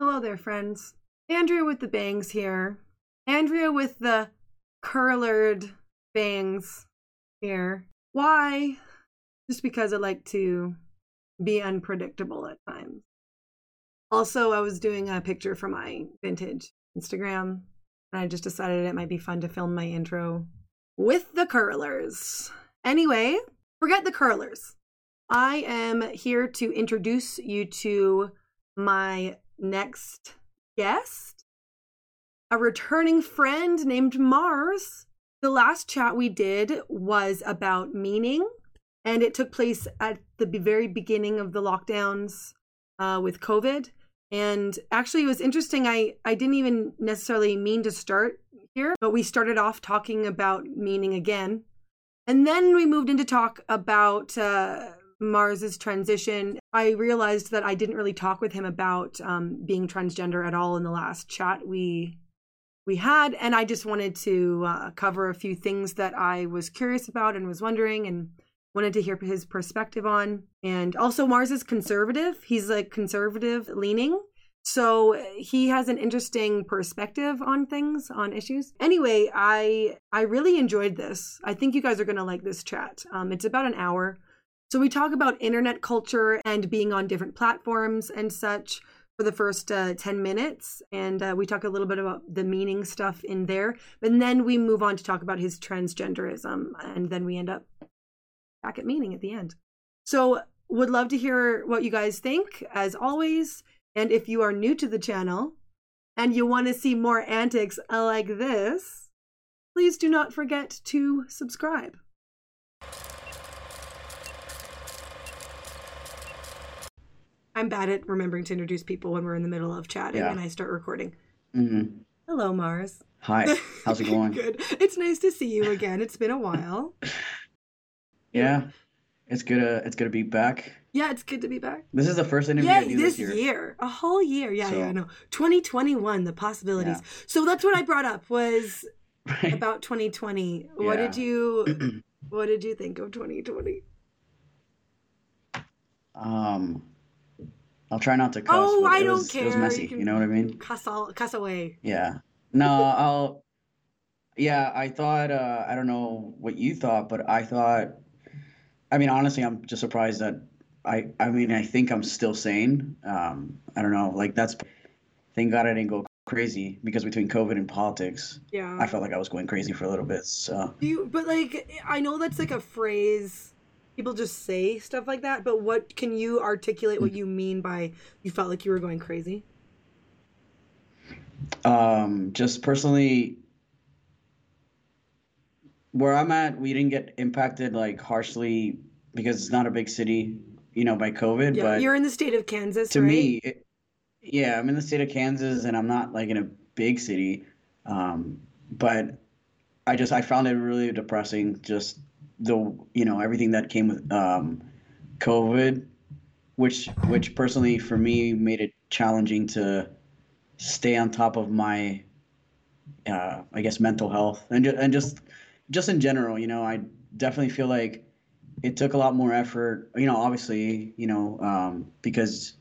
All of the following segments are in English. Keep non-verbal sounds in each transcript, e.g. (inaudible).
Hello there, friends. Andrea with the bangs here. Andrea with the curlered bangs here. Why? Just because I like to be unpredictable at times. Also, I was doing a picture for my vintage Instagram, and I just decided it might be fun to film my intro with the curlers. Anyway, forget the curlers. I am here to introduce you to my next guest, a returning friend named Mars. The last chat we did was about meaning, and it took place at the very beginning of the lockdowns uh, with COVID. And actually, it was interesting. I, I didn't even necessarily mean to start here, but we started off talking about meaning again. And then we moved into talk about uh, Mars's transition. I realized that I didn't really talk with him about um, being transgender at all in the last chat we we had, and I just wanted to uh, cover a few things that I was curious about and was wondering and wanted to hear his perspective on. And also, Mars is conservative. He's like conservative leaning. So he has an interesting perspective on things, on issues. Anyway, I I really enjoyed this. I think you guys are gonna like this chat. Um, it's about an hour. So we talk about internet culture and being on different platforms and such for the first uh, 10 minutes and uh, we talk a little bit about the meaning stuff in there and then we move on to talk about his transgenderism and then we end up back at meaning at the end. So would love to hear what you guys think as always and if you are new to the channel and you want to see more antics like this please do not forget to subscribe I'm bad at remembering to introduce people when we're in the middle of chatting Yeah. and I start recording. Mm-hmm. Hello, Mars. Hi, (laughs) how's it going? Good. It's nice to see you again. It's been a while. (laughs) Yeah, it's good. To, it's good to be back. Yeah, it's good to be back. This is the first interview Yeah, this this year. year. A whole year. Yeah, So- yeah, I know. 2021, the possibilities. So that's what I brought up was (laughs) Right. about 2020. What did you (clears throat) what did you think of 2020? um, I'll try not to cuss. Oh, I don't was, care. It was messy. You You, know what I mean? Cuss all, cuss away. Yeah. No, I'll. Yeah, I thought. Uh, I don't know what you thought, but I thought. I mean, honestly, I'm just surprised that I. I mean, I think I'm still sane. Um, I don't know. Like that's. Thank God I didn't go crazy because between COVID and politics, Yeah. I felt like I was going crazy for a little bit. So. Do you, but like, I know that's like a phrase. People just say stuff like that, but what can you articulate what you mean by you felt like you were going crazy? Um, just personally, where I'm at, we didn't get impacted like harshly because it's not a big city, you know, by COVID. Yeah, But you're in the state of Kansas, to right? me, it, yeah, I'm in the state of Kansas and I'm not like in a big city. Um, but I just I found it really depressing, just the you know everything that came with um, COVID, which which personally for me made it challenging to stay on top of my uh, I guess mental health and ju- and just just in general, you know, I definitely feel like it took a lot more effort, you know, obviously, you know, um, because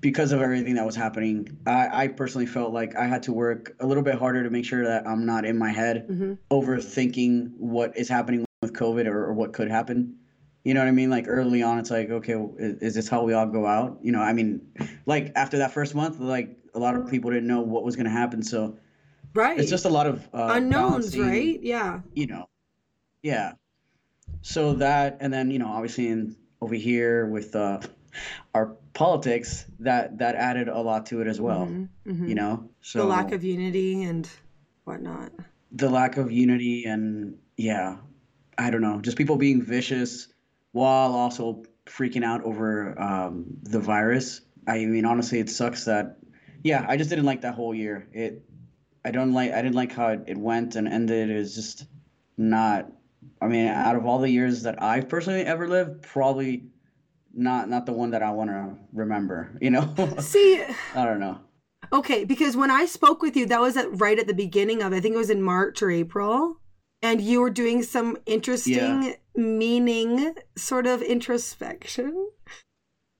because of everything that was happening, I, I personally felt like I had to work a little bit harder to make sure that I'm not in my head hmm overthinking what is happening with COVID or, or what could happen. You know what I mean? Like early on, it's like, okay, is, is this how we all go out? You know, I mean, like after that first month, like a lot of people didn't know what was going to happen. So Right. it's just a lot of uh, unknowns, right? Yeah. You know, yeah. So that, and then you know, obviously, in over here with uh, our politics, that that added a lot to it as well. Mhm, mhm. You know, so the lack of unity and whatnot. the lack of unity and yeah i don't know just people being vicious while also freaking out over um, the virus. I mean honestly it sucks that yeah i just didn't like that whole year. It i don't like i didn't like how it, it went and ended. It was just not i mean out of all the years that i've personally ever lived probably not not the one that i want to remember you know? (laughs) See, i don't know. okay, because when I spoke with you, that was at right at the beginning of. I think it was in March or April, and you were doing some interesting meaning sort of introspection.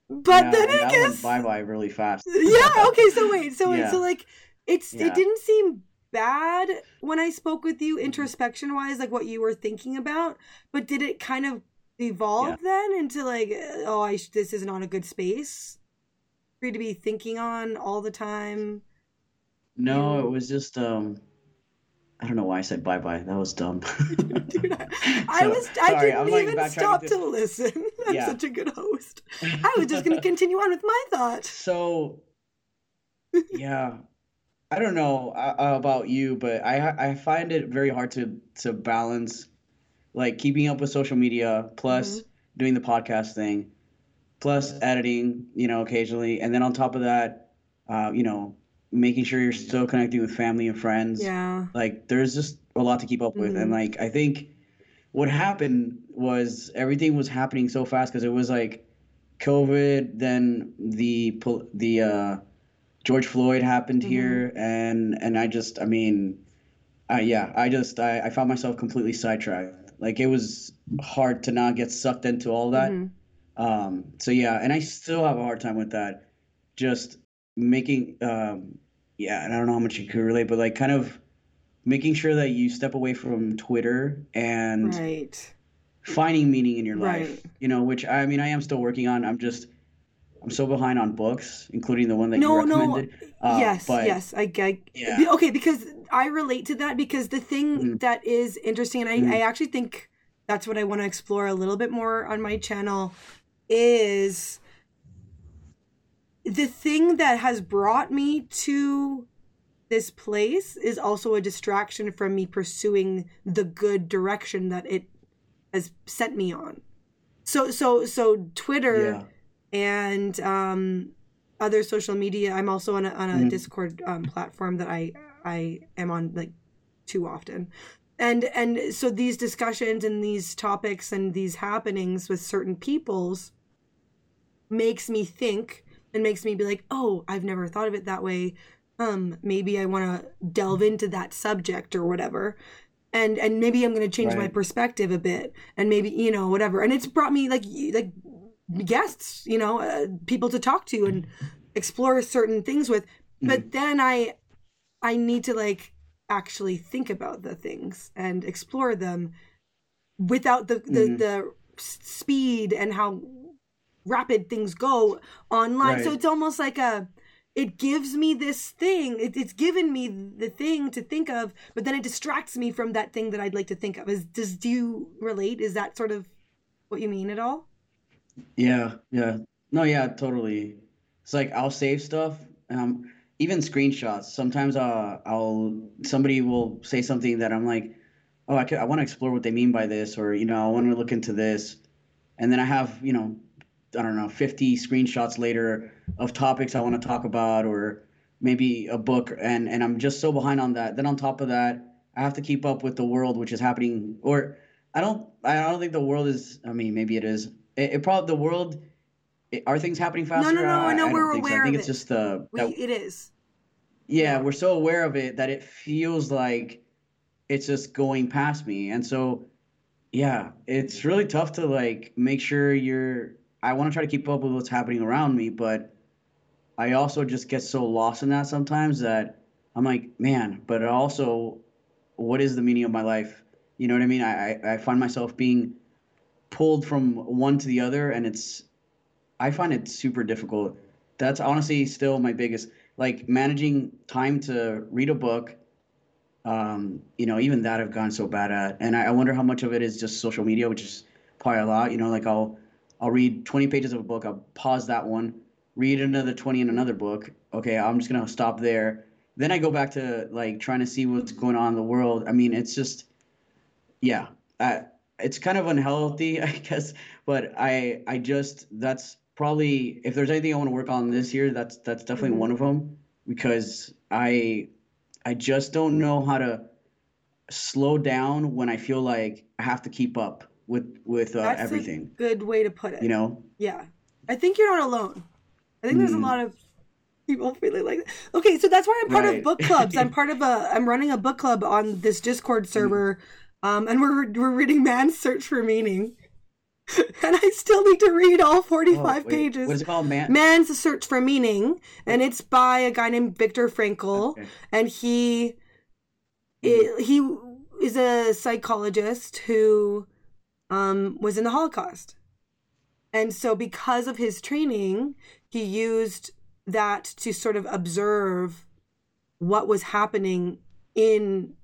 But Yeah, then it gets bye bye really fast. (laughs) yeah. Okay. So wait. So wait. Yeah. So like, it's Yeah. it didn't seem bad when I spoke with you introspection wise, like what you were thinking about. But did it kind of evolve then into like, oh, I sh- this is not on a good space for you to be thinking on all the time. No, You- it was just um I don't know why I said bye bye. That was dumb. (laughs) Dude, I, (laughs) I So- was I sorry, didn't like, even stop to- to listen. (laughs) I'm Yeah. such a good host. I was just gonna continue on with my thought. So, yeah, I don't know uh, about you, but I I find it very hard to to balance like keeping up with social media plus Mm-hmm. doing the podcast thing, plus editing, you know, occasionally, and then on top of that, uh, you know, making sure you're still connecting with family and friends. Yeah. Like there's just a lot to keep up with, and Mhm. like I think what happened was everything was happening so fast because it was like COVID, then the the uh, George Floyd happened Mhm. here, and and I just I mean, I yeah I just I, I found myself completely sidetracked. Like it was hard to not get sucked into all that. Mhm. Um, so yeah, and I still have a hard time with that. Just making, um, yeah, and I don't know how much you could relate, but like kind of making sure that you step away from Twitter and Right. finding meaning in your life. You know, which I mean, I am still working on. I'm just, I'm so behind on books, including the one that No, you no. recommended. Uh, yes, but yes. I, I Yeah. okay because I relate to that because the thing Mhm. that is interesting, and I, Mhm. I actually think that's what I want to explore a little bit more on my channel, is the thing that has brought me to this place is also a distraction from me pursuing the good direction that it has sent me on. So so so Twitter yeah, and um, other social media. I'm also on a, on a Mhm. Discord um, platform that I I am on like too often, and and so these discussions and these topics and these happenings with certain peoples makes me think and makes me be like, oh, I've never thought of it that way. Um, maybe I want to delve into that subject or whatever. And, and maybe I'm going to change my perspective a bit and maybe you know whatever and it's brought me like like guests, you know, uh, people to talk to and explore certain things with. But then I, I need to like actually think about the things and explore them without the the, Mhm. the speed and how rapid things go online. So it's almost like a. It gives me this thing. It, it's given me the thing to think of, but then it distracts me from that thing that I'd like to think of. Is does do you relate? Is that sort of what you mean at all? yeah, yeah. No, yeah, totally. It's like I'll save stuff, um, even screenshots. Sometimes uh, I'll somebody will say something that I'm like, oh, I could, I want to explore what they mean by this, or you know, I want to look into this, and then I have you know, I don't know, 50 screenshots later of topics I want to talk about, or maybe a book, and and I'm just so behind on that. Then on top of that, I have to keep up with the world, which is happening, or I don't, I don't think the world is. I mean, maybe it is. It, it probably the world. It, are things happening faster? no, no, no, I know don't we're think so. aware I think it's it. just the We, that it is. yeah, we're so aware of it that it feels like it's just going past me. And so, yeah, it's really tough to like make sure you're. I want to try to keep up with what's happening around me, but I also just get so lost in that sometimes that I'm like, man, but also, what is the meaning of my life? You know what I mean? I, I, find myself being pulled from one to the other, and it's, I find it super difficult. That's honestly still my biggest, like managing time to read a book. Um, you know, even that I've gotten so bad at, and I, I wonder how much of it is just social media, which is probably a lot. You know, like I'll, I'll read 20 pages of a book, I'll pause that one, read another 20 in another book. Okay, I'm just gonna stop there. Then I go back to like trying to see what's going on in the world. I mean, it's just, yeah, I, it's kind of unhealthy, (laughs) I guess. But I, I just that's probably if there's anything I want to work on this year, that's that's definitely Mhm. one of them because I, I just don't know how to slow down when I feel like I have to keep up with with uh, That's everything. a good way to put it. You know? Yeah. I think you're not alone. I think there's a Mm. lot of people feeling like that. Okay, so that's why I'm part of book clubs. I'm (laughs) part of a I'm running a book club on this Discord Mm. server. Um and we're we're reading Man's Search for Meaning. (laughs) and I still need to read all Oh, 45 wait, pages. What is it called, man? Man's Search for Meaning, and it's by a guy named Viktor Frankl, Okay. and he Mm-hmm. i- he is a psychologist who um, was in the Holocaust, and so because of his training, he used that to sort of observe what was happening in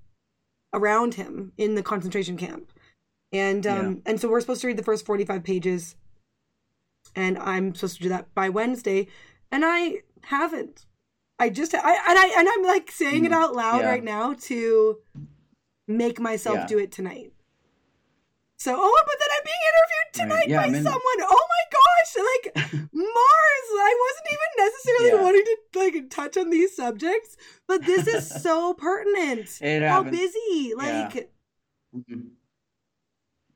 around him in the concentration camp, and um, and so we're supposed to read the first forty five pages and I'm supposed to do that by Wednesday, and I haven't. I just I and I and I'm like saying it Mm, out loud yeah. right now to make myself Yeah. do it tonight. So oh, but then I'm being interviewed Right. tonight Yeah, by I mean- someone. Oh my gosh! Like (laughs) Mars, I wasn't even necessarily Yeah. wanting to like touch on these subjects, but this is (laughs) so pertinent. It How happens. busy? Like, Mhm.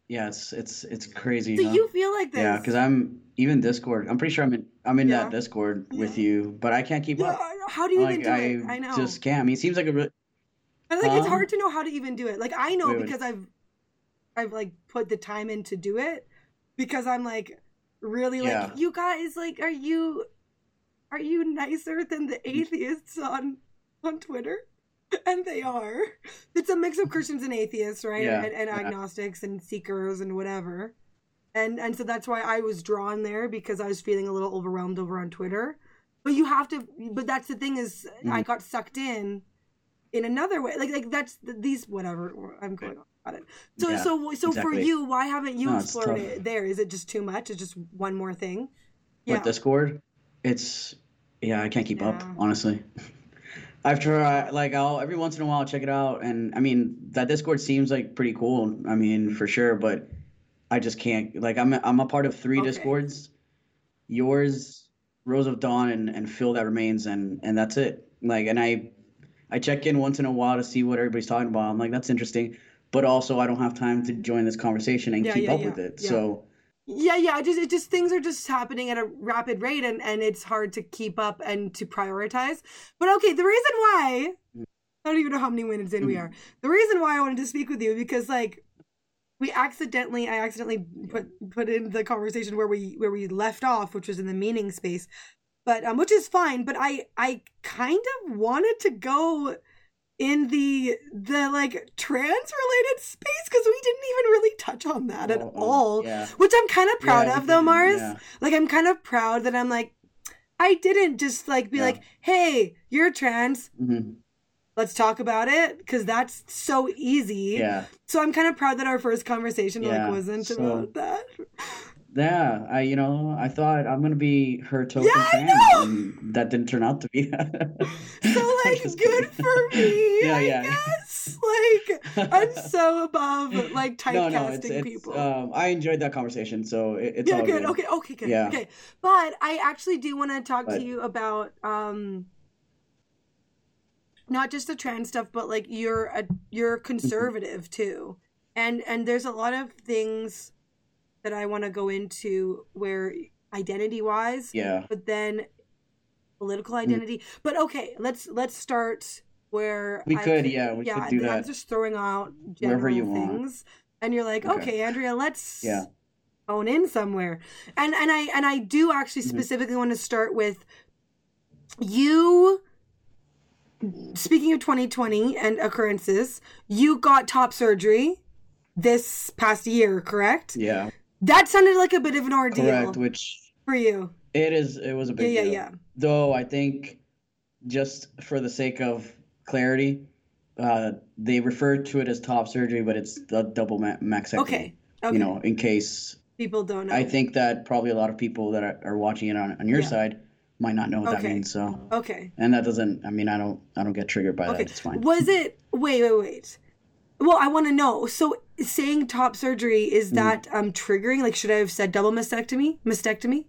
Yeah, it's it's it's crazy. do huh? you feel like this? Yeah, because I'm even Discord. I'm pretty sure I'm in I'm in Yeah. that Discord with you, but I can't keep Yeah, up. how do you Like even do I, it? I know. just can't. I mean, it seems like a. Re- And like it's hard to know how to even do it. Like I know Wait, wait. because I've I've like put the time in to do it because I'm like really like you guys like are you are you nicer than the atheists on on Twitter? (laughs) And they are. It's a mix of Christians and atheists, right? Yeah, And, and yeah. agnostics and seekers and whatever. And and so that's why I was drawn there because I was feeling a little overwhelmed over on Twitter. But you have to. But that's the thing is, I Mm-hmm. got sucked in in another way. Like like that's these whatever I'm going on about it. So Yeah, so so for you, why haven't you No, explored it there? Is it just too much? It's just one more thing. Yeah. with Discord, it's yeah, I can't keep up honestly. (laughs) I've tried like I'll every once in a while I'll check it out, and I mean that Discord seems like pretty cool. I mean for sure, but I just can't. Like I'm a, I'm a part of three Okay. Discords, yours, Rose of Dawn, and and Phil that remains, and and that's it. Like and I I check in once in a while to see what everybody's talking about. I'm like that's interesting, but also I don't have time to join this conversation and Yeah, keep yeah, up yeah, with it. yeah. So Yeah, yeah. Just it just things are just happening at a rapid rate, and and it's hard to keep up and to prioritize. But okay, the reason why I don't even know how many minutes in we are. (laughs) The reason why I wanted to speak with you because like we accidentally I accidentally put put in the conversation where we where we left off, which was in the meaning space. But um, which is fine. But I I kind of wanted to go in the the like trans related space because we didn't even really touch on that at Oh, all yeah. which I'm kind of proud Yeah, of though, Mars. yeah. Like I'm kind of proud that I'm like I didn't just like be like, "Hey, you're trans. Mhm. Let's talk about it," because that's so easy. yeah. So I'm kind of proud that our first conversation like wasn't so- about that. Yeah, I you know I thought I'm gonna be her token Yeah, I fan, know! and that didn't turn out to be. So like, good for me. (laughs) Yeah, I yeah. guess. Like I'm so above like typecasting no, no, it's, it's people. um I enjoyed that conversation, so it, it's yeah, all good. good. Okay, okay, good. Yeah. Okay. But I actually do want to talk But- to you about um not just the trans stuff, but like you're a you're Mm-hmm. conservative too. And and there's a lot of things that I want to go into where identity wise, Yeah, but then political Mm. identity. But okay, let's let's start where We I could, can- yeah, we yeah, could do I'm that. just throwing out Wherever general you want. things. And you're like, Okay. okay, Andrea, let's Yeah. own in somewhere. And and I and I do actually Mhm. specifically want to start with you speaking of 2020 and occurrences, you got top surgery this past year, correct? yeah, That sounded like a bit of an ordeal correct. Which for you. it is. It was a Yeah, big yeah, deal. yeah. Though I think, just for the sake of clarity, uh, they refer to it as top surgery, but it's the double ma- mastectomy. Okay. Okay. You know, in case people don't know. I think that probably a lot of people that are, are watching it on, on your Yeah. side might not know what Okay. that means. So, Okay. and that doesn't. I mean, I don't. I don't get triggered by Okay. that. It's fine. Was it wait, wait, wait. Well, I want to know. So saying top surgery is Mm. that um triggering? Like should I have said double mastectomy? Mastectomy?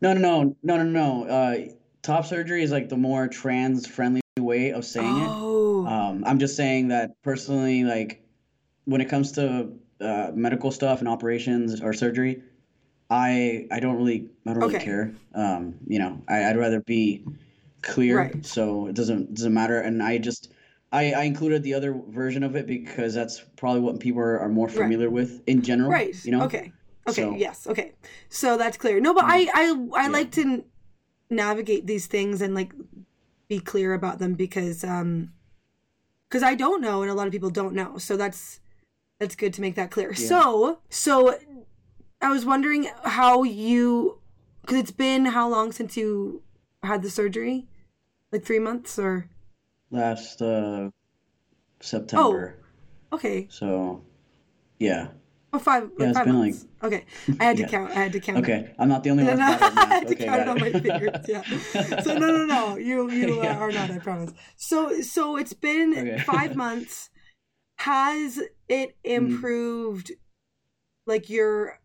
No, no, no, no, no, no. Uh, top surgery is like the more trans-friendly way of saying it. oh. Um, I'm just saying that personally, like when it comes to uh, medical stuff and operations or surgery, I I don't really I don't really Okay. care. Um, you know, I, I'd rather be clear, Right. so it doesn't doesn't matter. And I just I, I included the other version of it because that's probably what people are, are more Right. familiar with in general. right. You know. Okay. Okay, So- yes, okay. So that's clear. No, but I I I Yeah. like to navigate these things and like be clear about them because um because I don't know and a lot of people don't know. So that's that's good to make that clear. Yeah. So so I was wondering how you because it's been how long since you had the surgery? Like three months or Last uh, September. okay. So, yeah. Oh, five. Yeah, like it's five been months. Okay, I had to Yeah. count. I had to count. Okay, I'm not the only No, one. no, (laughs) at I had to Okay, count it on my fingers. Yeah. So no, no, no. You, you (laughs) uh, Yeah. are not. I promise. So, so it's been Okay. (laughs) five months. Has it Mm. improved? Like your,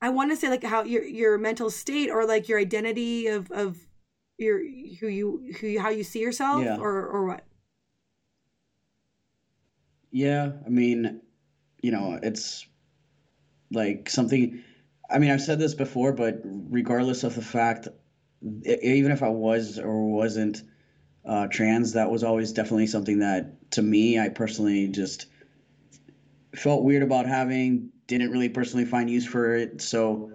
I want to say like how your your mental state or like your identity of of your who you who you, how you see yourself Yeah. or or what? Yeah, I mean, you know, it's like something. I mean, I've said this before, but regardless of the fact, even if I was or wasn't uh, trans, that was always definitely something that, to me, I personally just felt weird about having. Didn't really personally find use for it, so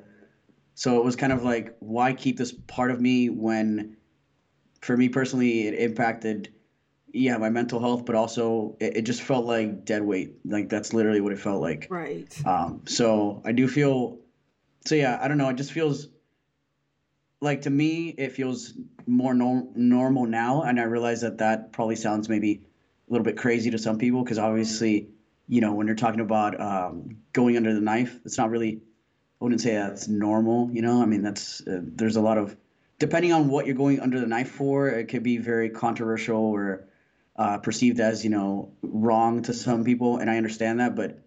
so it was kind of like, why keep this part of me when, for me personally, it impacted yeah, my mental health, but also it, it just felt like dead weight. Like that's literally what it felt like. Right. Um, so I do feel, so yeah, I don't know. It just feels like to me, it feels more norm- normal now. And I realize that that probably sounds maybe a little bit crazy to some people because obviously, you know, when you're talking about um, going under the knife, it's not really, I wouldn't say that's normal, you know? I mean, that's, uh, there's a lot of, depending on what you're going under the knife for, it could be very controversial or uh, perceived as, you know, wrong to some people. And I understand that, but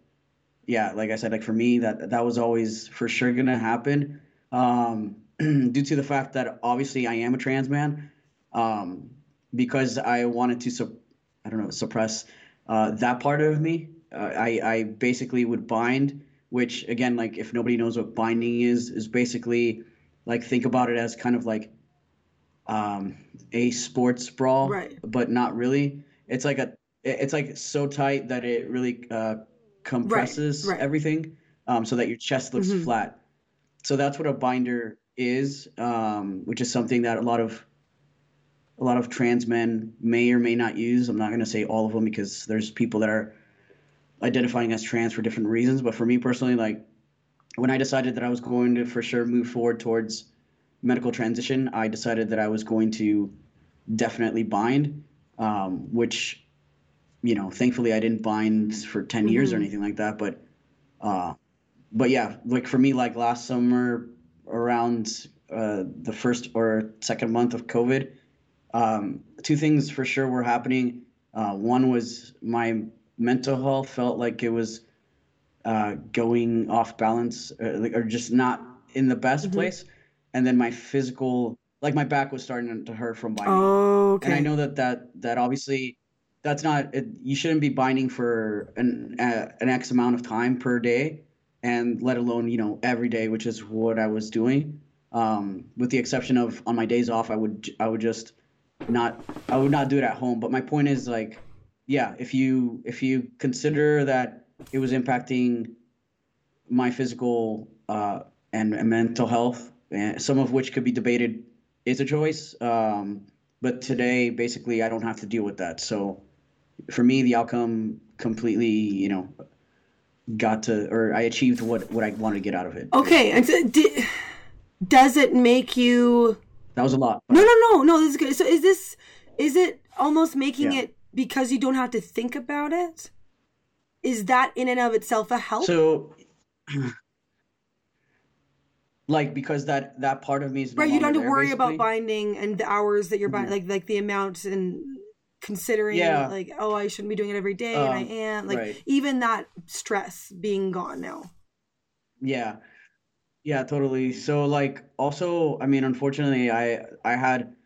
yeah, like I said, like for me, that that was always for sure gonna happen, um, (clears throat) due to the fact that obviously I am a trans man, um, because I wanted to, sup- I don't know, suppress uh, that part of me. Uh, I I basically would bind, which again, like if nobody knows what binding is, is basically like think about it as kind of like um, a sports brawl, Right. but not really. It's like a, it's like so tight that it really uh, compresses right. everything, um, so that your chest looks Mhm. flat. So that's what a binder is, um, which is something that a lot of a lot of trans men may or may not use. I'm not going to say all of them because there's people that are identifying as trans for different reasons. But for me personally, like when I decided that I was going to for sure move forward towards medical transition, I decided that I was going to definitely bind, um, which, you know, thankfully I didn't bind for 10 years or Mhm. anything like that. But, uh, but yeah, like for me, like last summer around uh, the first or second month of COVID, um, two things for sure were happening. Uh, one was my mental health felt like it was uh, going off balance or, like- or just not in the best Mhm. place. And then my physical, like my back was starting to hurt from binding. Oh, okay. And I know that that that obviously that's not it, you shouldn't be binding for an uh, an X amount of time per day, and let alone you know every day, which is what I was doing. Um, with the exception of on my days off, I would I would just not I would not do it at home. But my point is like, yeah, if you if you consider that it was impacting my physical uh, and, and mental health, some of which could be debated is a choice. Um, but today, basically, I don't have to deal with that. So for me, the outcome completely, you know, got to, or I achieved what, what I wanted to get out of it. Okay, and so does it make you? That was a lot. No, no, no, no. This is good. So is this? Is it almost making Yeah. it because you don't have to think about it? Is that in and of itself a help? So, like, because that, that part of me is no right, you don't have to worry about binding and the hours that you're buying, Mhm. like like the amount and considering Yeah. like oh I shouldn't be doing it every day and I Um, am like right. even that stress being gone now. Yeah. Yeah, totally. So like also, I mean, unfortunately, I I had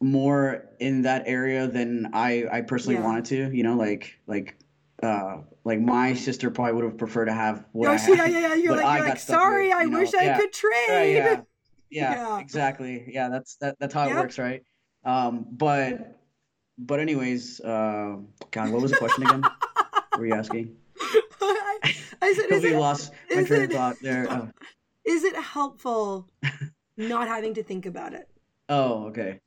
more in that area than I I personally Yeah. wanted to, you know, like like uh like my sister probably would have preferred to have what Oh, I see, had. yeah, yeah, yeah. You're like, I you're like, stuck with, sorry, I know, wish I could trade. Yeah. Yeah, (laughs) Yeah. exactly. Yeah, that's that that's how it works, right? Um but but anyways, uh God, what was the question again? What (laughs) were you asking? I, I said, is it, lost my is train it- of thought there. (laughs) Oh. is it helpful not having to think about it? Oh, okay.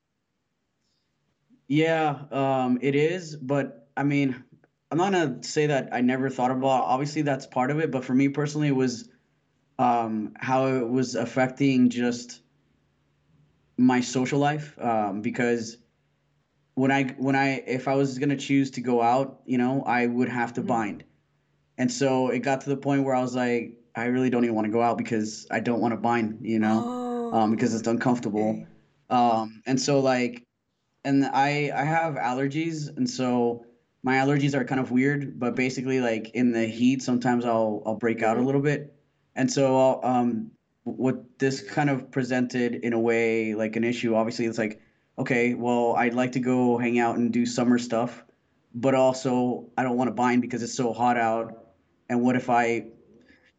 Yeah, um, it is, but I mean, I'm not gonna say that I never thought about. Obviously, that's part of it, but for me personally, it was um, how it was affecting just my social life. Um, because when I when I if I was gonna choose to go out, you know, I would have to Mhm. bind, and so it got to the point where I was like, I really don't even want to go out because I don't want to bind, you know, Oh, um, because it's uncomfortable. okay. Um, and so like, and I I have allergies, and so my allergies are kind of weird. But basically, like in the heat, sometimes I'll I'll break out a Mhm. little bit, and so I'll, um, what this kind of presented in a way like an issue. Obviously, it's like, okay, well, I'd like to go hang out and do summer stuff, but also I don't want to bind because it's so hot out. And what if I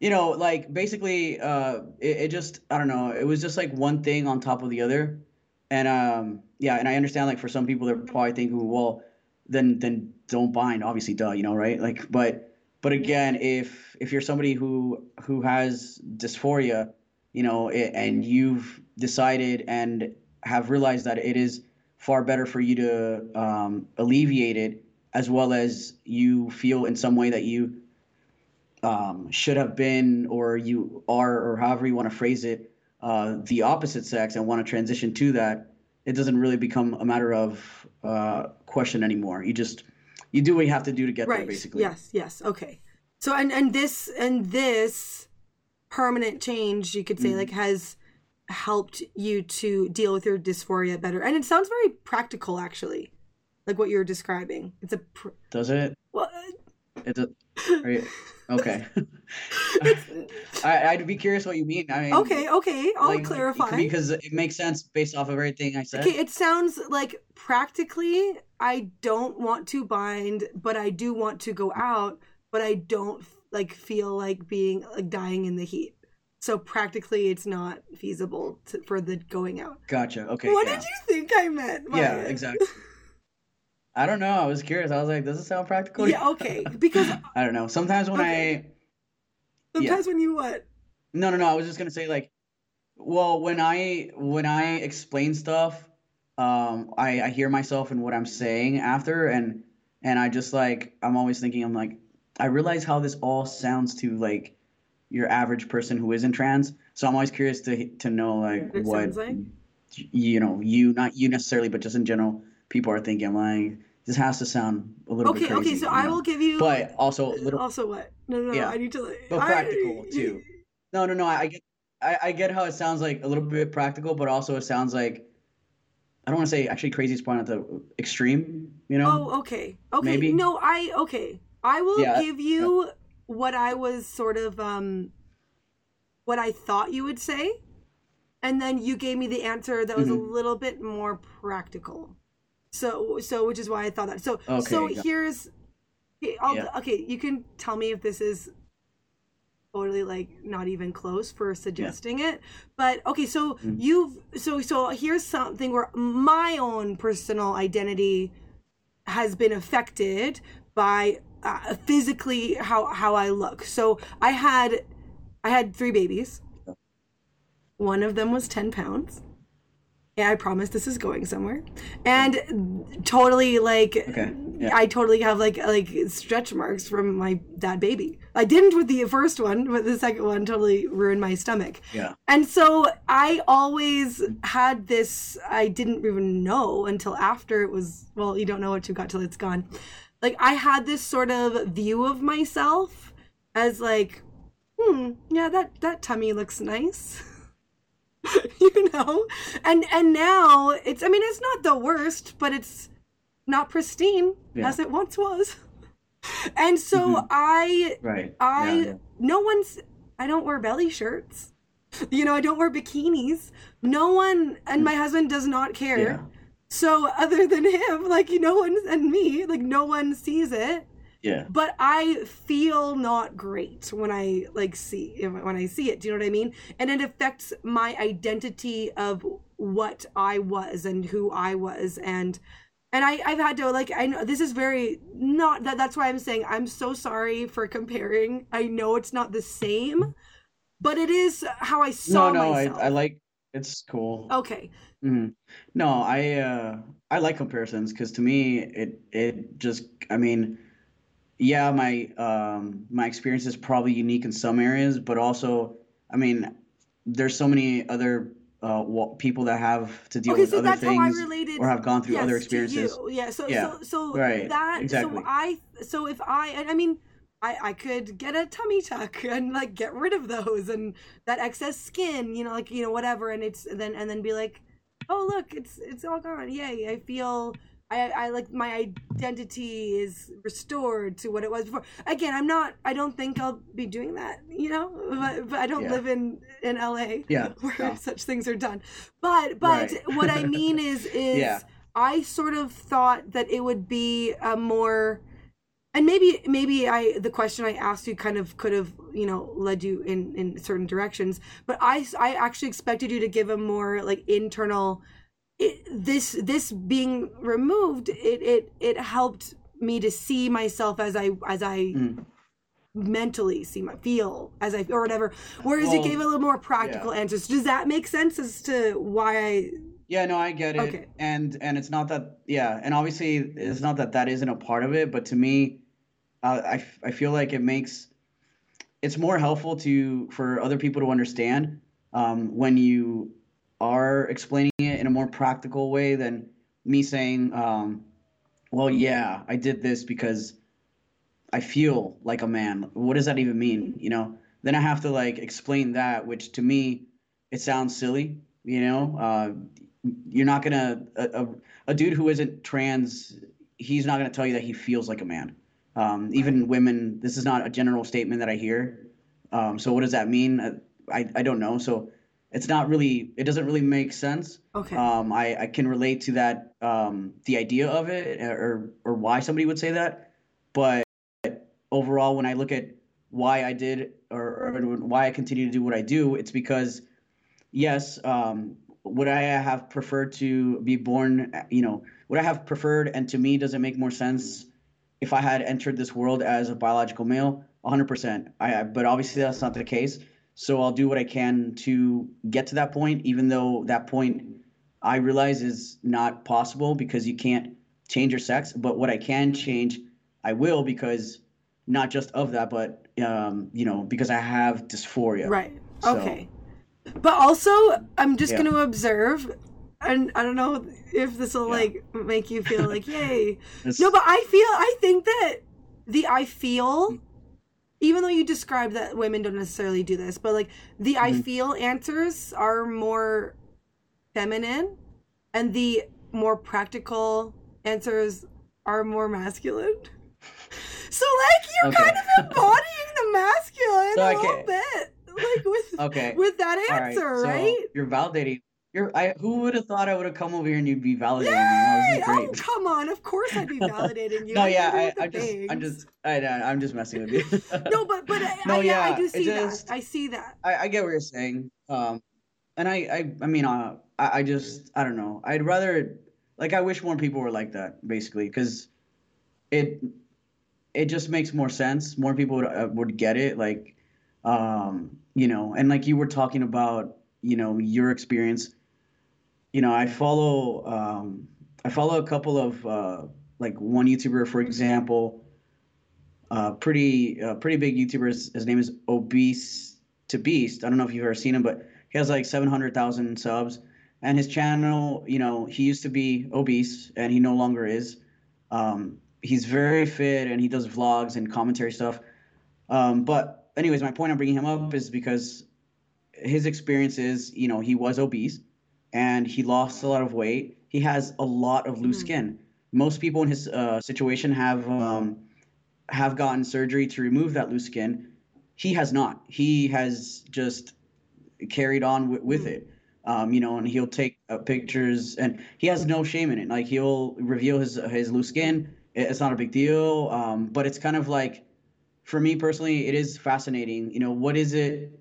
you know, like basically, uh, it, it just I don't know. It was just like one thing on top of the other, and um, yeah, and I understand like for some people they're probably thinking, well, then then don't bind, obviously, duh, you know, right? Like, but but again, if if you're somebody who who has dysphoria, you know, it, and you've decided and have realized that it is far better for you to um, alleviate it, as well as you feel in some way that you um, should have been, or you are, or however you want to phrase it, uh, the opposite sex and want to transition to that, it doesn't really become a matter of uh, question anymore. You just you do what you have to do to get there, basically. Yes. Yes. Okay. So and and this and this permanent change, you could say, Mhm. like has helped you to deal with your dysphoria better, and it sounds very practical, actually, like what you're describing. It's a pr- Does it? well. It's a, are you- okay. (laughs) (laughs) I, I'd be curious what you mean. I mean, okay. Okay. I'll like, clarify. because it makes sense based off of everything I said. Okay, it sounds like practically I don't want to bind, but I do want to go out, but I don't like feel like being like dying in the heat. So practically it's not feasible to, for the going out. Gotcha. Okay. what yeah. did you think I meant? Yeah, it? exactly. (laughs) I don't know. I was curious. I was like, does it sound practical? Yeah, okay. (laughs) Because (laughs) I don't know. Sometimes when Okay. I sometimes when you what? no no no, I was just gonna say like, well, when I when I explain stuff, um, I I hear myself and what I'm saying after, and and I just like I'm always thinking I'm like I realize how this all sounds to like your average person who isn't trans. So I'm always curious to to know like What what like? you know you not you necessarily, but just in general, people are thinking. I'm like this has to sound a little Okay, bit crazy. okay, okay, so I know? will give you but also a little also what? No, no, no. Yeah. I need to like But I- practical, (laughs) too. No, no, no. I I get, I, I get how it sounds like a little bit practical, but also it sounds like, I don't want to say actually crazy is probably not the extreme, you know? Oh, okay. Okay. Maybe? No, I okay. I will Yeah, give you what I was sort of um what I thought you would say. And then you gave me the answer that was a Mhm. little bit more practical. So so which is why I thought that. So Okay, so here's Yeah. okay, you can tell me if this is totally like not even close for suggesting it but okay so Mhm. you've so so here's something where my own personal identity has been affected by uh, physically how how I look. So I had I had three babies. One of them was 10 pounds. Yeah, I promise this is going somewhere. And totally like Okay, yeah. I totally have like like stretch marks from my that baby. I didn't with the first one, but the second one totally ruined my stomach. Yeah. And so I always had this, I didn't even know until after it was, well, you don't know what you got till it's gone. Like I had this sort of view of myself as like, hmm, yeah, that, that tummy looks nice. (laughs) you know? And and now it's I mean it's not the worst, but it's not pristine Yeah. as it once was. (laughs) And so Mhm. I Right. I yeah, yeah. no one's I don't wear belly shirts. (laughs) You know, I don't wear bikinis. No one and my husband does not care. So other than him, like no one and me, like no one sees it. Yeah. But I feel not great when I like see when I see it. Do you know what I mean? And it affects my identity of what I was and who I was and and I, I've had to like I know this is very not that that's why I'm saying I'm so sorry for comparing. I know it's not the same, but it is how I saw no, no, myself. I, I like it's cool. okay. hmm No, I uh I like comparisons because to me it it just I mean, yeah, my um my experience is probably unique in some areas, but also I mean, there's so many other uh people that have to deal Okay, with so other that's how I things related or have gone through other yes to experiences. Yeah. So Yeah, so so right, that exactly. so I so if I I mean I I could get a tummy tuck (laughs) and like get rid of those and that excess skin, you know, like you know whatever, and it's then and then be like, oh look, it's it's all gone. Yay! I feel. I, I like my identity is restored to what it was before. Again, I'm not. I don't think I'll be doing that. You know, but, but I don't Yeah. live in in LA Yeah, (laughs) where no. such things are done. But but Right. what I (laughs) mean is is Yeah. I sort of thought that it would be a more and maybe maybe I the question I asked you kind of could have you know led you in in certain directions but I I actually expected you to give a more like internal it, this this being removed it it it helped me to see myself as I as I Mhm. mentally see my feel as I or whatever whereas it gave a little more practical answers does that make sense as to why I Yeah, no, I get it. Okay. And and it's not that yeah, and obviously it's not that that isn't a part of it, but to me, uh, I I feel like it makes it's more helpful to for other people to understand um, when you are explaining it in a more practical way than me saying, um, well, yeah, I did this because I feel like a man. What does that even mean? You know, then I have to like explain that, which to me, it sounds silly. You know, uh, you're not gonna a, a, a dude who isn't trans. He's not gonna tell you that he feels like a man. Um, even women. This is not a general statement that I hear. Um, so what does that mean? I, I I don't know. So it's not really. It doesn't really make sense. okay Um, I, I can relate to that, um, the idea of it, or or why somebody would say that, but overall, when I look at why I did or, or why I continue to do what I do, it's because, yes, um, would I have preferred to be born, you know, would I have preferred, and to me, does it make more sense if I had entered this world as a biological male? 100%. I, I- but obviously, that's not the case. So I'll do what I can to get to that point, even though that point I realize is not possible because you can't change your sex. But what I can change, I will because not just of that, but um, you know, because I have dysphoria. Right. So- Okay. But also, I'm just Yeah. going to observe, and I don't know if this will Yeah. like make you feel like (laughs) yay. No, but I feel I think that the I feel, even though you describe that women don't necessarily do this, but like the I Mhm. feel answers are more feminine, and the more practical answers are more masculine. (laughs) So like you're Okay. kind of embodying the masculine So a I little bit, like with okay. with that All right. answer, So right? you're validating. You're. I. Who would have thought I would have come over here and you'd be validating me? Yay! is Oh, come on! Of course, I'd be (laughs) validating you. no, yeah, I, I just, I'm just. I. I'm just messing with you. (laughs) No, but but I, No, I, yeah, I do see just- that. I see that. I, I get what you're saying. Um, and I, I, I mean, uh, I, I just, I don't know. I'd rather, like, I wish more people were like that, basically, because it, it just makes more sense. More people would, uh, would get it, like, um, you know, and like you were talking about, you know, your experience. You know, I follow, um, I follow a couple of, uh, like one YouTuber, for example, uh, pretty, uh, pretty big YouTuber. His name is Obese to Beast. I don't know if you've ever seen him, but he has like 700,000 subs. And his channel, you know, he used to be obese and he no longer is. Um, he's very fit and he does vlogs and commentary stuff. Um, but, anyways, my point I'm bringing him up is because his experience is, you know, he was obese and he lost a lot of weight. He has a lot of loose Mhm. skin. Most people in his uh, situation have um, have gotten surgery to remove that loose skin. He has not. He has just carried on with, with Mm. it. Um, you know, and he'll take uh, pictures, and he has no shame in it. Like he'll reveal his his loose skin. It's not a big deal. Um, but it's kind of like, for me personally, it is fascinating. You know, what is it,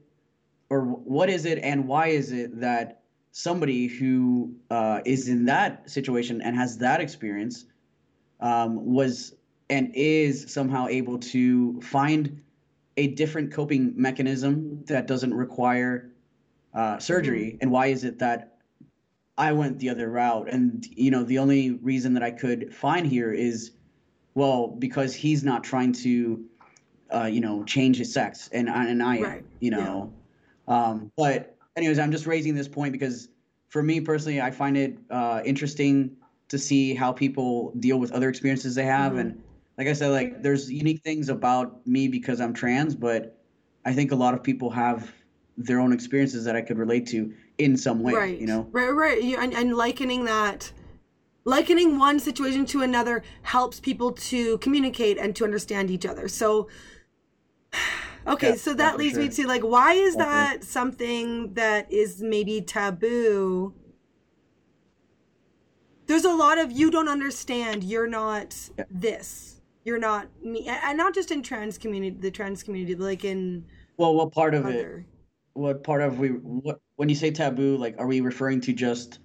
or what is it, and why is it that somebody who uh, is in that situation and has that experience um, was and is somehow able to find a different coping mechanism that doesn't require uh, surgery mm-hmm. and why is it that i went the other route and you know the only reason that i could find here is well because he's not trying to uh, you know change his sex and and i right. you know yeah. um, but anyways i'm just raising this point because for me personally i find it uh, interesting to see how people deal with other experiences they have mm-hmm. and like I said, like there's unique things about me because I'm trans, but I think a lot of people have their own experiences that I could relate to in some way. Right. You know. Right. Right. And, and likening that, likening one situation to another helps people to communicate and to understand each other. So. Okay, so that yeah, leads sure. me to like, why is okay. that something that is maybe taboo? There's a lot of you don't understand, you're not yeah. this you're not me and not just in trans community the trans community like in well what part of other... it what part of we what when you say taboo like are we referring to just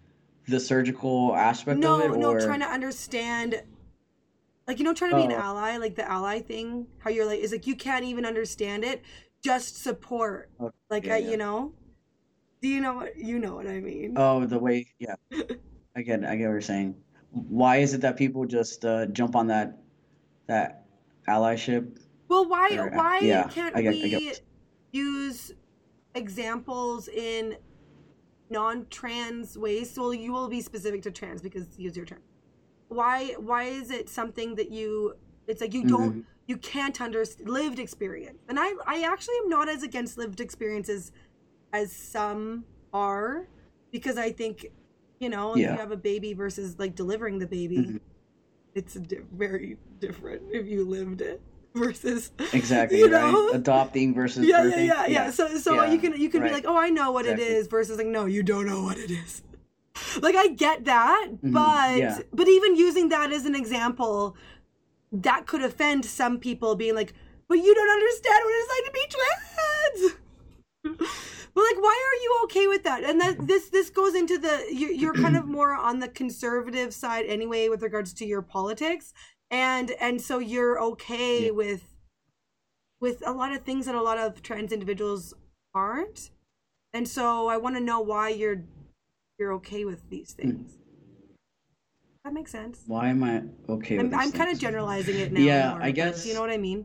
the surgical aspect no, of it no trying to understand like you know trying to be an oh. ally like the ally thing how you're like is like you can't even understand it just support okay, like yeah, I, yeah. you know do you know what you know what i mean oh the way yeah (laughs) i get i get what you're saying why is it that people just uh, jump on that that allyship. Well, why or, why yeah, can't get, we use examples in non-trans ways? Well, you will be specific to trans because use your term. Why why is it something that you? It's like you don't mm-hmm. you can't understand lived experience, and I I actually am not as against lived experiences as some are because I think you know yeah. if you have a baby versus like delivering the baby. Mm-hmm it's di- very different if you lived it versus exactly you know? right adopting versus yeah, yeah, yeah yeah yeah so so yeah, you can you can right. be like oh i know what exactly. it is versus like no you don't know what it is like i get that mm-hmm. but yeah. but even using that as an example that could offend some people being like but you don't understand what it's like to be trans (laughs) but like why are you okay with that and that this this goes into the you're, you're kind of (clears throat) more on the conservative side anyway with regards to your politics and and so you're okay yeah. with with a lot of things that a lot of trans individuals aren't and so i want to know why you're you're okay with these hmm. things mm. that makes sense why am i okay i'm, I'm kind of generalizing it (laughs) now yeah more, i guess you know what i mean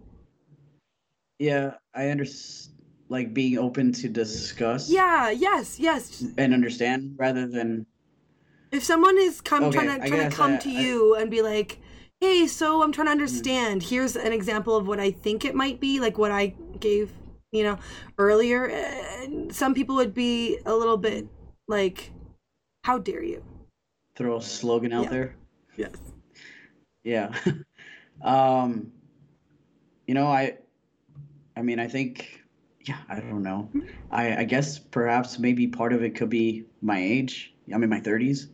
yeah i understand like being open to discuss. Yeah, yes, yes. And understand rather than if someone is come okay, trying to trying to come I, to I, you and be like, "Hey, so I'm trying to mm-hmm. understand. Mm-hmm. Here's an example of what I think it might be, like what I gave, you know, earlier." And some people would be a little bit like, "How dare you?" Throw a slogan out yeah. there. Yes. Yeah. (laughs) um you know, I I mean, I think yeah, I don't know. I, I guess perhaps maybe part of it could be my age. I'm in my 30s.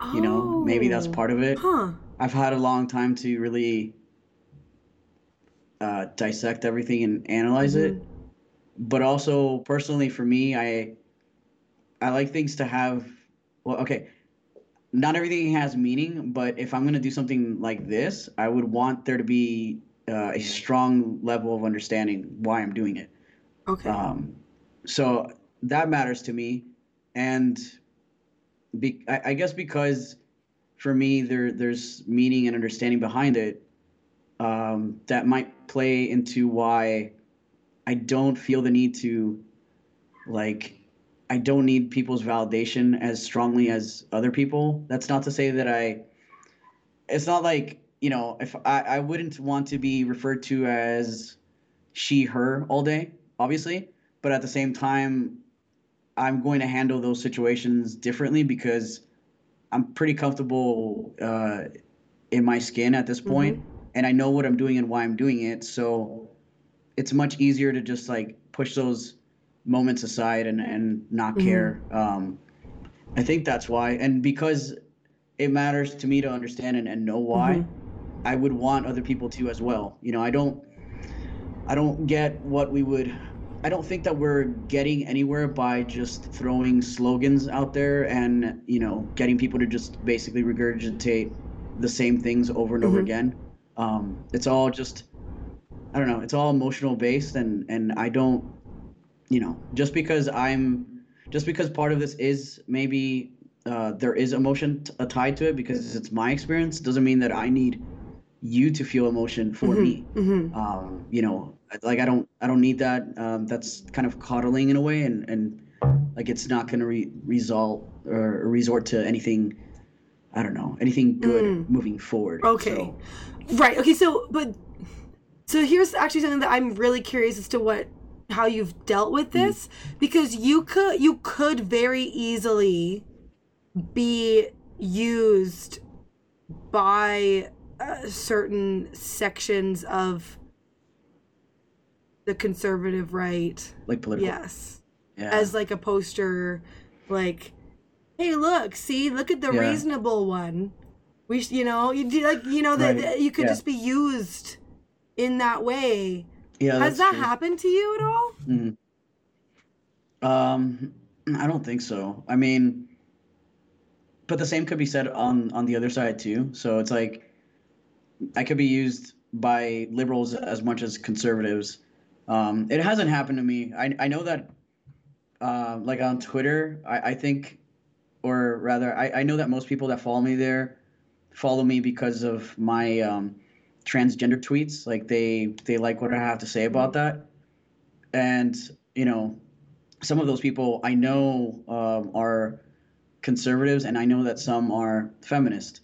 Oh, you know, maybe that's oh, part of it. Huh. I've had a long time to really uh, dissect everything and analyze mm-hmm. it. But also, personally, for me, I I like things to have. Well, okay, not everything has meaning, but if I'm gonna do something like this, I would want there to be uh, a strong level of understanding why I'm doing it. Okay. Um, so that matters to me, and be, I, I, guess because for me there there's meaning and understanding behind it. Um, that might play into why I don't feel the need to like I don't need people's validation as strongly as other people. That's not to say that I it's not like, you know, if I, I wouldn't want to be referred to as she, her all day obviously, but at the same time, I'm going to handle those situations differently because I'm pretty comfortable uh, in my skin at this point, mm-hmm. and I know what I'm doing and why I'm doing it. So it's much easier to just like push those moments aside and and not mm-hmm. care. Um, I think that's why, and because it matters to me to understand and, and know why. Mm-hmm. I would want other people to as well. You know, I don't I don't get what we would I don't think that we're getting anywhere by just throwing slogans out there and you know getting people to just basically regurgitate the same things over and over Mhm. again. Um, it's all just I don't know. It's all emotional based, and and I don't you know just because I'm just because part of this is maybe uh, there is emotion t- uh, tied to it because it's my experience doesn't mean that I need you to feel emotion for Mhm, me mhm. um, you know like i don't i don't need that um, that's kind of coddling in a way and and like it's not going to re- result or resort to anything i don't know anything good Mm. moving forward Okay. So, Right. Okay. So, but so here's actually something that I'm really curious as to what how you've dealt with Mm-hmm. this because you could you could very easily be used by uh, certain sections of the conservative right. like political Yes. yeah As like a poster like hey look see look at the Yeah. reasonable one we sh- you know you do like you know that Right. you could Yeah. just be used in that way yeah has that true. happened to you at all? Mhm. um i don't think so. I mean but the same could be said on on the other side too. So it's like i could be used by liberals as much as conservatives. Um it hasn't happened to me. I i know that uh, like on twitter i i think or rather I, I know that most people that follow me there follow me because of my um transgender tweets like they they like what i have to say about that and you know some of those people I know um, are conservatives, and I know that some are feminist.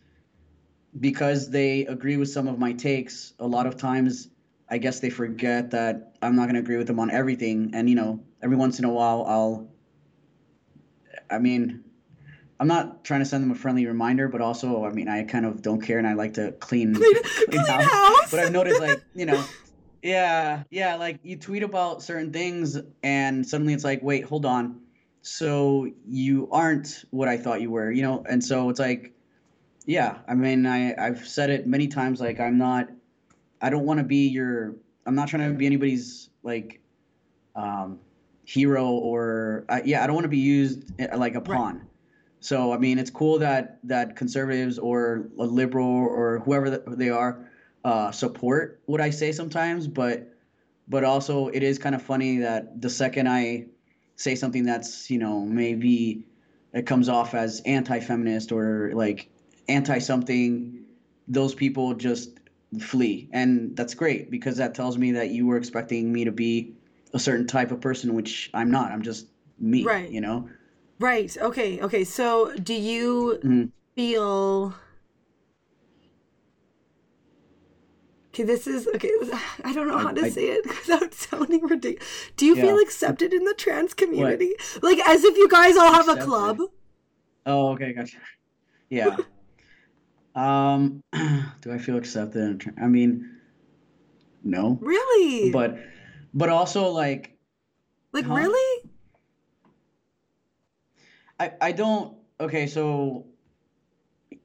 Because they agree with some of my takes, a lot of times I guess they forget that I'm not going to agree with them on everything. And you know, every once in a while, I'll. I mean, I'm not trying to send them a friendly reminder, but also, I mean, I kind of don't care, and I like to clean (laughs) clean, (laughs) clean house. house but I've noticed like (laughs) you know, yeah, yeah, like you tweet about certain things and suddenly it's like, wait, hold on, so you aren't what I thought you were, you know, and so it's like, yeah, I mean, I I've said it many times, like I'm not, I don't want to be your, I'm not trying to be anybody's like, um, hero or uh, yeah, I don't want to be used uh, like a Right. So I mean, it's cool that that conservatives or a liberal or whoever they are uh, support what I say sometimes, but but also it is kind of funny that the second I say something that's you know maybe it comes off as anti-feminist or like anti something, those people just flee, and that's great because that tells me that you were expecting me to be a certain type of person, which I'm not. I'm just me, Right. You know. Right okay okay so do you Mhm. feel Okay, this is okay. I don't know how to I- say it (laughs) without sounding ridiculous. Do you feel accepted in the trans community? Like as if you guys all have a club? Oh, okay, gotcha. Yeah. (laughs) um, (clears throat) do I feel accepted? in tra- I mean, no, Really? but but also like like huh? really? I I don't. Okay, so